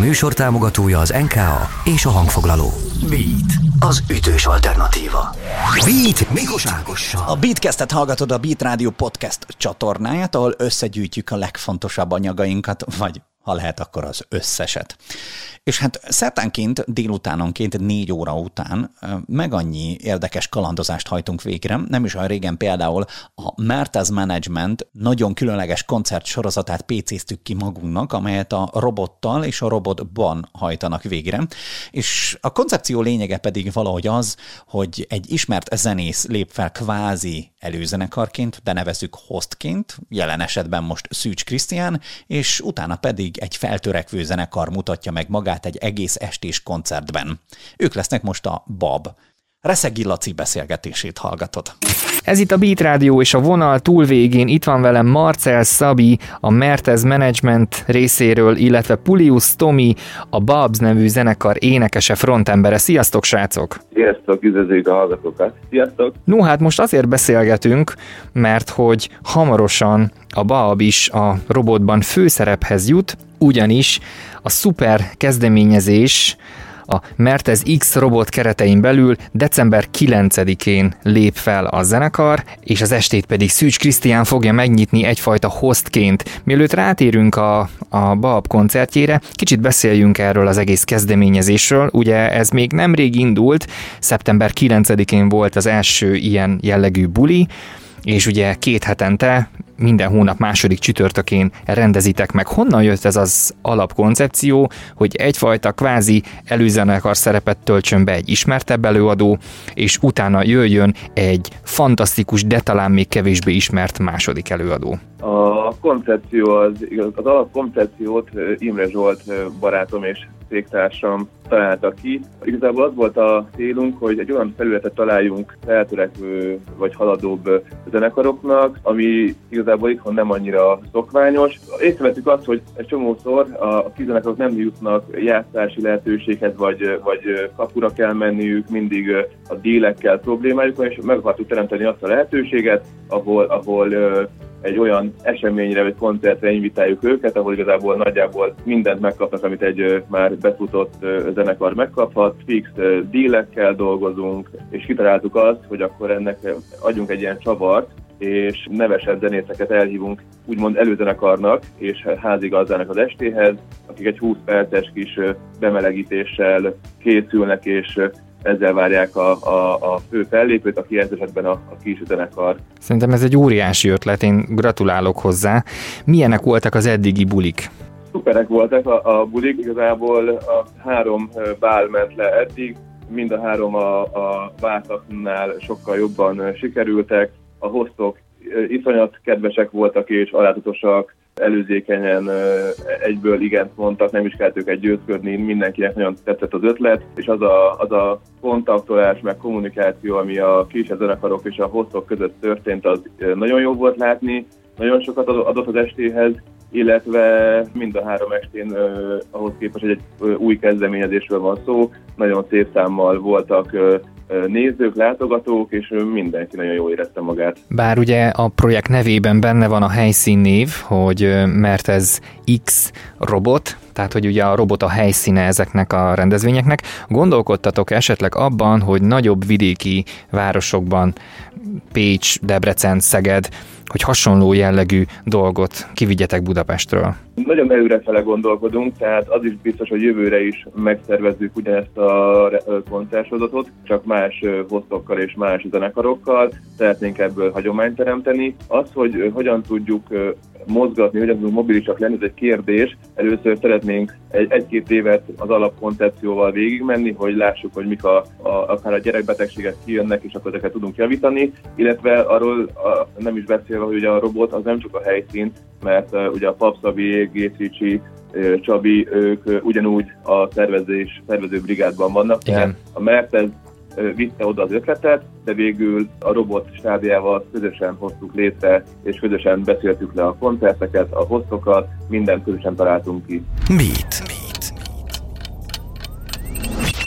műsor támogatója az NKA és a hangfoglaló. Beat, az ütős alternatíva. Beat Mikos Ágossal. A Beatcast-et hallgatod a Beat Radio podcast csatornáját, ahol összegyűjtjük a legfontosabb anyagainkat, vagy ha lehet, akkor az összeset. És hát szerdánként, délutánonként, négy óra után meg annyi érdekes kalandozást hajtunk végre. Nem is olyan régen például a Mertez Management nagyon különleges koncert sorozatát PC-ztük ki magunknak, amelyet a robottal és a robotban hajtanak végre. És a koncepció lényege pedig valahogy az, hogy egy ismert zenész lép fel kvázi előzenekarként, de nevezük hostként, jelen esetben most Szűcs Krisztián, és utána pedig egy feltörekvő zenekar mutatja meg magát egy egész estés koncertben. Ők lesznek most a Bab. Reszegi Laci beszélgetését hallgatod. Ez itt a Beat Rádió és a vonal túlvégén itt van velem Marcel Szabi, a Mertez Management részéről, illetve Pulius Tomi, a Babs nevű zenekar énekese frontembere. Sziasztok, srácok! Sziasztok, üdvözlőjük a hallgatókat! Sziasztok! No, hát most azért beszélgetünk, mert hogy hamarosan a Bab is a robotban főszerephez jut, ugyanis a szuper kezdeményezés a Mertez X robot keretein belül december 9-én lép fel a zenekar, és az estét pedig Szűcs Krisztián fogja megnyitni egyfajta hostként. Mielőtt rátérünk a, a Bab koncertjére, kicsit beszéljünk erről az egész kezdeményezésről. Ugye ez még nemrég indult, szeptember 9-én volt az első ilyen jellegű buli, és ugye két hetente minden hónap második csütörtökén rendezitek meg. Honnan jött ez az alapkoncepció, hogy egyfajta kvázi előzenekar szerepet töltsön be egy ismertebb előadó, és utána jöjjön egy fantasztikus, de talán még kevésbé ismert második előadó? A koncepció, az, az alapkoncepciót Imre Zsolt barátom és cégtársam találta ki. Igazából az volt a célunk, hogy egy olyan felületet találjunk feltörekvő vagy haladóbb zenekaroknak, ami igazából itthon nem annyira szokványos. Észrevettük azt, hogy egy csomószor a kizenekarok nem jutnak játszási lehetőséghez, vagy, vagy kapura kell menniük, mindig a dílekkel problémájuk van, és meg akartuk teremteni azt a lehetőséget, ahol, ahol egy olyan eseményre vagy koncertre invitáljuk őket, ahol igazából nagyjából mindent megkapnak, amit egy már befutott zenekar megkaphat, fix dílekkel dolgozunk, és kitaláltuk azt, hogy akkor ennek adjunk egy ilyen csavart, és nevesebb zenészeket elhívunk úgymond előzenekarnak és házigazdának az estéhez, akik egy 20 perces kis bemelegítéssel készülnek, és ezzel várják a, a, a fő fellépőt, aki ez esetben a, a kis zenekar. Szerintem ez egy óriási ötlet, én gratulálok hozzá. Milyenek voltak az eddigi bulik? Szuperek voltak a, a bulik, igazából a három bál ment le eddig, mind a három a, a vártaknál sokkal jobban sikerültek, a hostok iszonyat kedvesek voltak és alátatosak, előzékenyen egyből igent mondtak, nem is kellett őket győzködni, mindenkinek nagyon tetszett az ötlet, és az a, az a kontaktolás, meg kommunikáció, ami a kis zenekarok és a hosszok között történt, az nagyon jó volt látni, nagyon sokat adott az estéhez, illetve mind a három estén ahhoz képest, hogy egy új kezdeményezésről van szó, nagyon szép számmal voltak nézők, látogatók, és mindenki nagyon jól érezte magát. Bár ugye a projekt nevében benne van a helyszínnév, hogy mert ez X robot, tehát hogy ugye a robot a helyszíne ezeknek a rendezvényeknek. Gondolkodtatok esetleg abban, hogy nagyobb vidéki városokban, Pécs, Debrecen, Szeged, hogy hasonló jellegű dolgot kivigyetek Budapestről? Nagyon előrefele gondolkodunk, tehát az is biztos, hogy jövőre is megszervezzük ugyanezt a koncertsorozatot, csak más hostokkal és más zenekarokkal. Szeretnénk ebből hagyományt teremteni. Az, hogy hogyan tudjuk mozgatni, hogyan tudunk mobilisak lenni, ez egy kérdés. Először szeretnénk egy, egy-két évet az alapkoncepcióval végigmenni, hogy lássuk, hogy mik a, a, akár a gyerekbetegségek kijönnek, és akkor ezeket tudunk javítani, illetve arról a, nem is beszélve, hogy a robot az nem csak a helyszín, mert uh, ugye a Papszabi, Gécicsi, Csabi, ők ugyanúgy a szervezés, szervező brigádban vannak. Igen. A Mertez vitte oda az ötletet, de végül a robot stádiával közösen hoztuk létre, és közösen beszéltük le a koncerteket, a hostokat, minden közösen találtunk ki. Beat.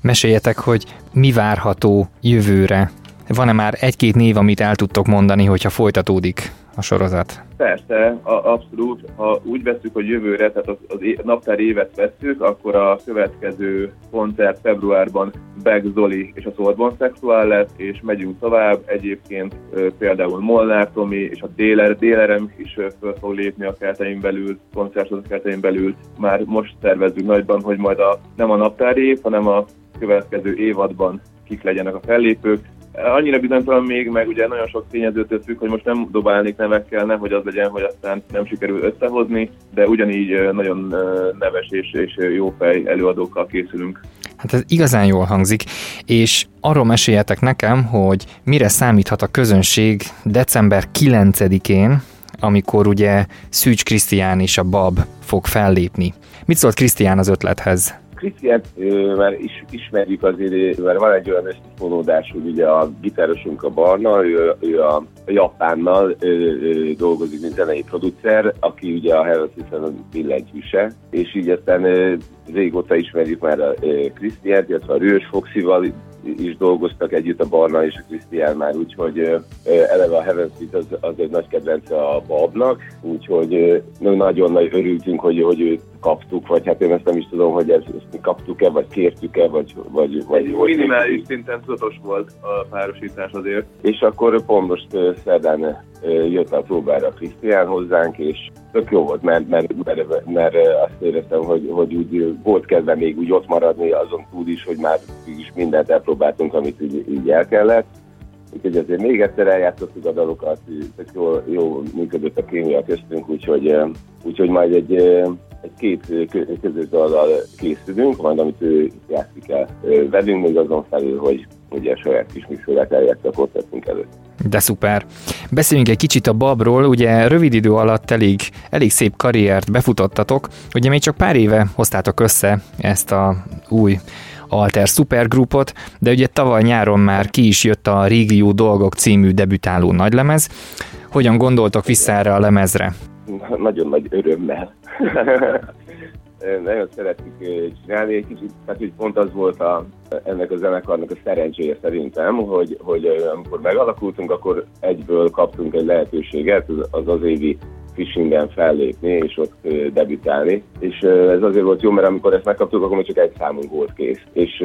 Meséljetek, hogy mi várható jövőre. Van-e már egy-két név, amit el tudtok mondani, hogyha folytatódik a sorozat. Persze, a, abszolút. Ha úgy veszük, hogy jövőre, tehát az, az é, naptár évet veszük, akkor a következő koncert februárban Beg Zoli és a Sorbon Szexuál lesz, és megyünk tovább. Egyébként például Molnár Tomi és a Déler, Délerem is föl fog lépni a keretein belül, koncertot a keretein belül. Már most tervezzük nagyban, hogy majd a, nem a naptár év, hanem a következő évadban kik legyenek a fellépők. Annyira bizonytalan még, meg ugye nagyon sok tényezőtől függ, hogy most nem dobálnék nevekkel, nehogy az legyen, hogy aztán nem sikerül összehozni, de ugyanígy nagyon neves és, és jó fej előadókkal készülünk. Hát ez igazán jól hangzik, és arról meséljetek nekem, hogy mire számíthat a közönség december 9-én, amikor ugye Szűcs Krisztián és a Bab fog fellépni. Mit szólt Krisztián az ötlethez? Krisztiánt már is, ismerjük azért, mert van egy olyan összefonódás, hogy ugye a gitárosunk a Barna, ő, ő a Japánnal ő, ő, dolgozik, mint zenei producer, aki ugye a Heaven System billentyűse, és így aztán régóta ismerjük már a Krisztiánt, illetve a Rős Foxival is dolgoztak együtt a Barna és a Krisztián már, úgyhogy eleve a Heaven Street az, az egy nagy kedvence a Babnak, úgyhogy nagyon nagy örültünk, hogy, hogy őt kaptuk, vagy hát én ezt nem is tudom, hogy ezt, ezt kaptuk-e, vagy kértük-e, vagy... vagy, vagy minimális szinten tudatos volt a párosítás azért. És akkor pont most szerdán jött a próbára Krisztián hozzánk, és tök jó volt, mert, mert, mert, mert azt éreztem, hogy, hogy úgy volt kedve még úgy ott maradni azon túl is, hogy már is mindent elpróbáltunk, amit így, így el kellett. Úgyhogy azért még egyszer eljátszottuk a dalokat, tök jó, jó működött a kémia köztünk, úgyhogy, úgyhogy majd egy, egy két közös dallal készülünk, majd amit ő játszik el velünk, még azon felül, hogy ugye a saját kis műsorát eljátszik a koncertünk előtt. De szuper. Beszéljünk egy kicsit a Babról, ugye rövid idő alatt elég, elég szép karriert befutottatok, ugye még csak pár éve hoztátok össze ezt a új Alter Supergroupot, de ugye tavaly nyáron már ki is jött a Régió Dolgok című debütáló nagylemez. Hogyan gondoltok vissza erre a lemezre? Nagyon nagy örömmel. nagyon szeretjük csinálni egy kicsit, tehát hogy pont az volt a, ennek a zenekarnak a szerencséje szerintem, hogy, hogy amikor megalakultunk, akkor egyből kaptunk egy lehetőséget az az évi Fishingen fellépni és ott debütálni. És ez azért volt jó, mert amikor ezt megkaptuk, akkor még csak egy számunk volt kész. És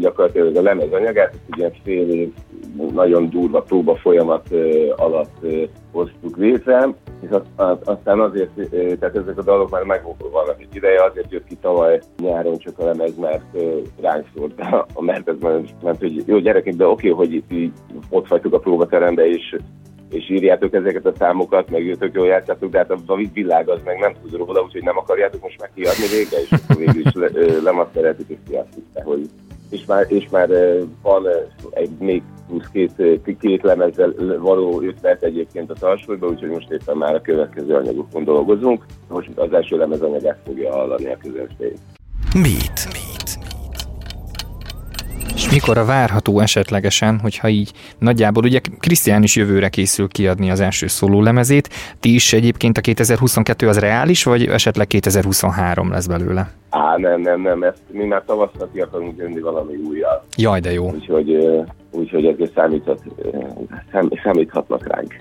gyakorlatilag a lemez anyagát, ezt ugye fél év nagyon durva próba folyamat alatt hoztuk létre, és aztán azért, tehát ezek a dalok már meg vannak egy ideje, azért jött ki tavaly nyáron csak a lemez, mert ránk szólt a mert ez mert hogy jó gyerekek, de oké, hogy itt így ott vagytok a próbaterembe, és és írjátok ezeket a számokat, meg jöttök jól játszátok, de hát a világ az meg nem tud róla, úgyhogy nem akarjátok most meg kiadni végre, és akkor végül is le, lemaszereltük, és kiadtuk, hogy és már, és már van egy még plusz két, két lemezzel való ötlet egyébként a tarsolyba, úgyhogy most éppen már a következő anyagokon dolgozunk. Most az első lemez anyagát fogja hallani a közönség. Mit? Mikor a várható esetlegesen, hogyha így nagyjából, ugye Krisztián is jövőre készül kiadni az első szóló lemezét, ti is egyébként a 2022 az reális, vagy esetleg 2023 lesz belőle? Á, nem, nem, nem, ezt mi már tavaszra ki akarunk jönni valami újjal. Jaj, de jó. Úgyhogy, úgyhogy ezért számíthat, szám, számíthatnak ránk.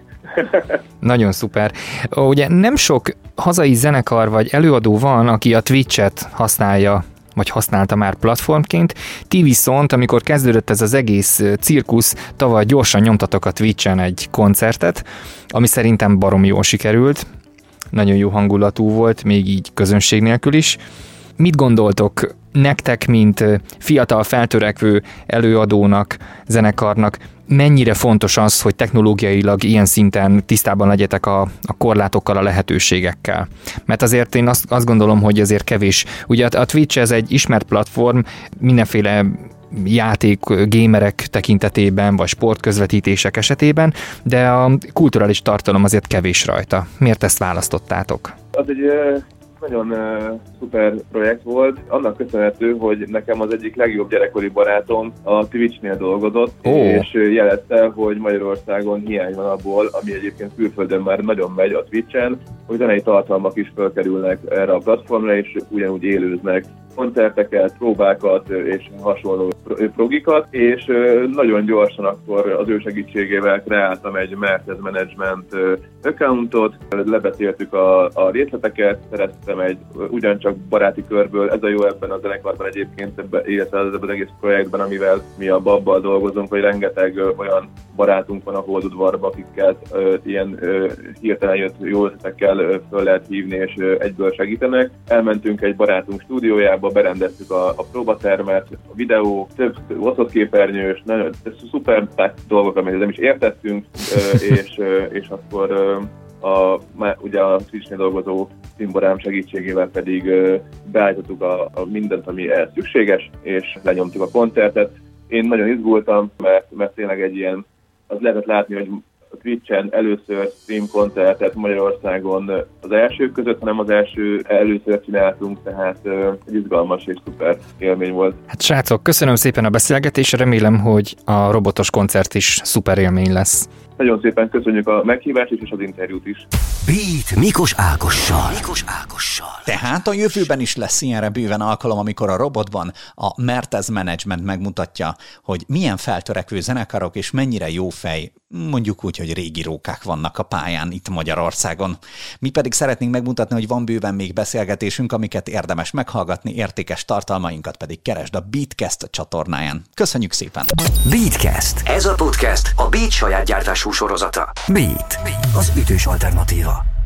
Nagyon szuper. Ugye nem sok hazai zenekar vagy előadó van, aki a Twitch-et használja vagy használta már platformként. Ti viszont, amikor kezdődött ez az egész cirkusz, tavaly gyorsan nyomtatok a Twitch-en egy koncertet, ami szerintem barom jól sikerült. Nagyon jó hangulatú volt, még így közönség nélkül is. Mit gondoltok nektek, mint fiatal feltörekvő előadónak, zenekarnak, mennyire fontos az, hogy technológiailag ilyen szinten tisztában legyetek a, a korlátokkal, a lehetőségekkel. Mert azért én azt, azt gondolom, hogy azért kevés. Ugye a Twitch ez egy ismert platform, mindenféle játék, gémerek tekintetében, vagy sportközvetítések esetében, de a kulturális tartalom azért kevés rajta. Miért ezt választottátok? Az egy nagyon uh, szuper projekt volt, annak köszönhető, hogy nekem az egyik legjobb gyerekkori barátom a Twitch-nél dolgozott, oh. és jelezte, hogy Magyarországon hiány van abból, ami egyébként külföldön már nagyon megy a Twitch-en, hogy zenei tartalmak is felkerülnek erre a platformra, és ugyanúgy élőznek koncerteket, próbákat és hasonló progikat, és nagyon gyorsan akkor az ő segítségével kreáltam egy Mercedes Management accountot, lebeszéltük a, a részleteket, szereztem egy ugyancsak baráti körből, ez a jó ebben a zenekarban egyébként, illetve ebben az egész projektben, amivel mi a babbal dolgozunk, hogy rengeteg olyan barátunk van a Holdudvarban, akikkel ilyen hirtelen jött jó ötletekkel föl lehet hívni, és egyből segítenek. Elmentünk egy barátunk stúdiójába, berendeztük a, a próbatermet, a videó, több osztott képernyős, nagyon szuper dolgok, amit nem is értettünk, és, és akkor a, ugye a Twitch-nél dolgozó szimborám segítségével pedig beállítottuk a, a mindent, ami ehhez szükséges, és lenyomtuk a koncertet. Én nagyon izgultam, mert, mert tényleg egy ilyen, az lehetett látni, hogy Twitch-en először stream koncertet Magyarországon az elsők között, hanem az első először csináltunk, tehát egy izgalmas és szuper élmény volt. Hát srácok, köszönöm szépen a beszélgetést, remélem, hogy a robotos koncert is szuper élmény lesz. Nagyon szépen köszönjük a meghívást és az interjút is. Beat Mikos Ákossal. Mikos Ákossal. Tehát a jövőben is lesz ilyenre bőven alkalom, amikor a robotban a Mertez Management megmutatja, hogy milyen feltörekvő zenekarok és mennyire jó fej, mondjuk úgy, hogy régi rókák vannak a pályán itt Magyarországon. Mi pedig szeretnénk megmutatni, hogy van bőven még beszélgetésünk, amiket érdemes meghallgatni, értékes tartalmainkat pedig keresd a Beatcast csatornáján. Köszönjük szépen! Beatcast. Ez a podcast a Beat saját gyártású sorozata. Beat. Az ütős alternatíva.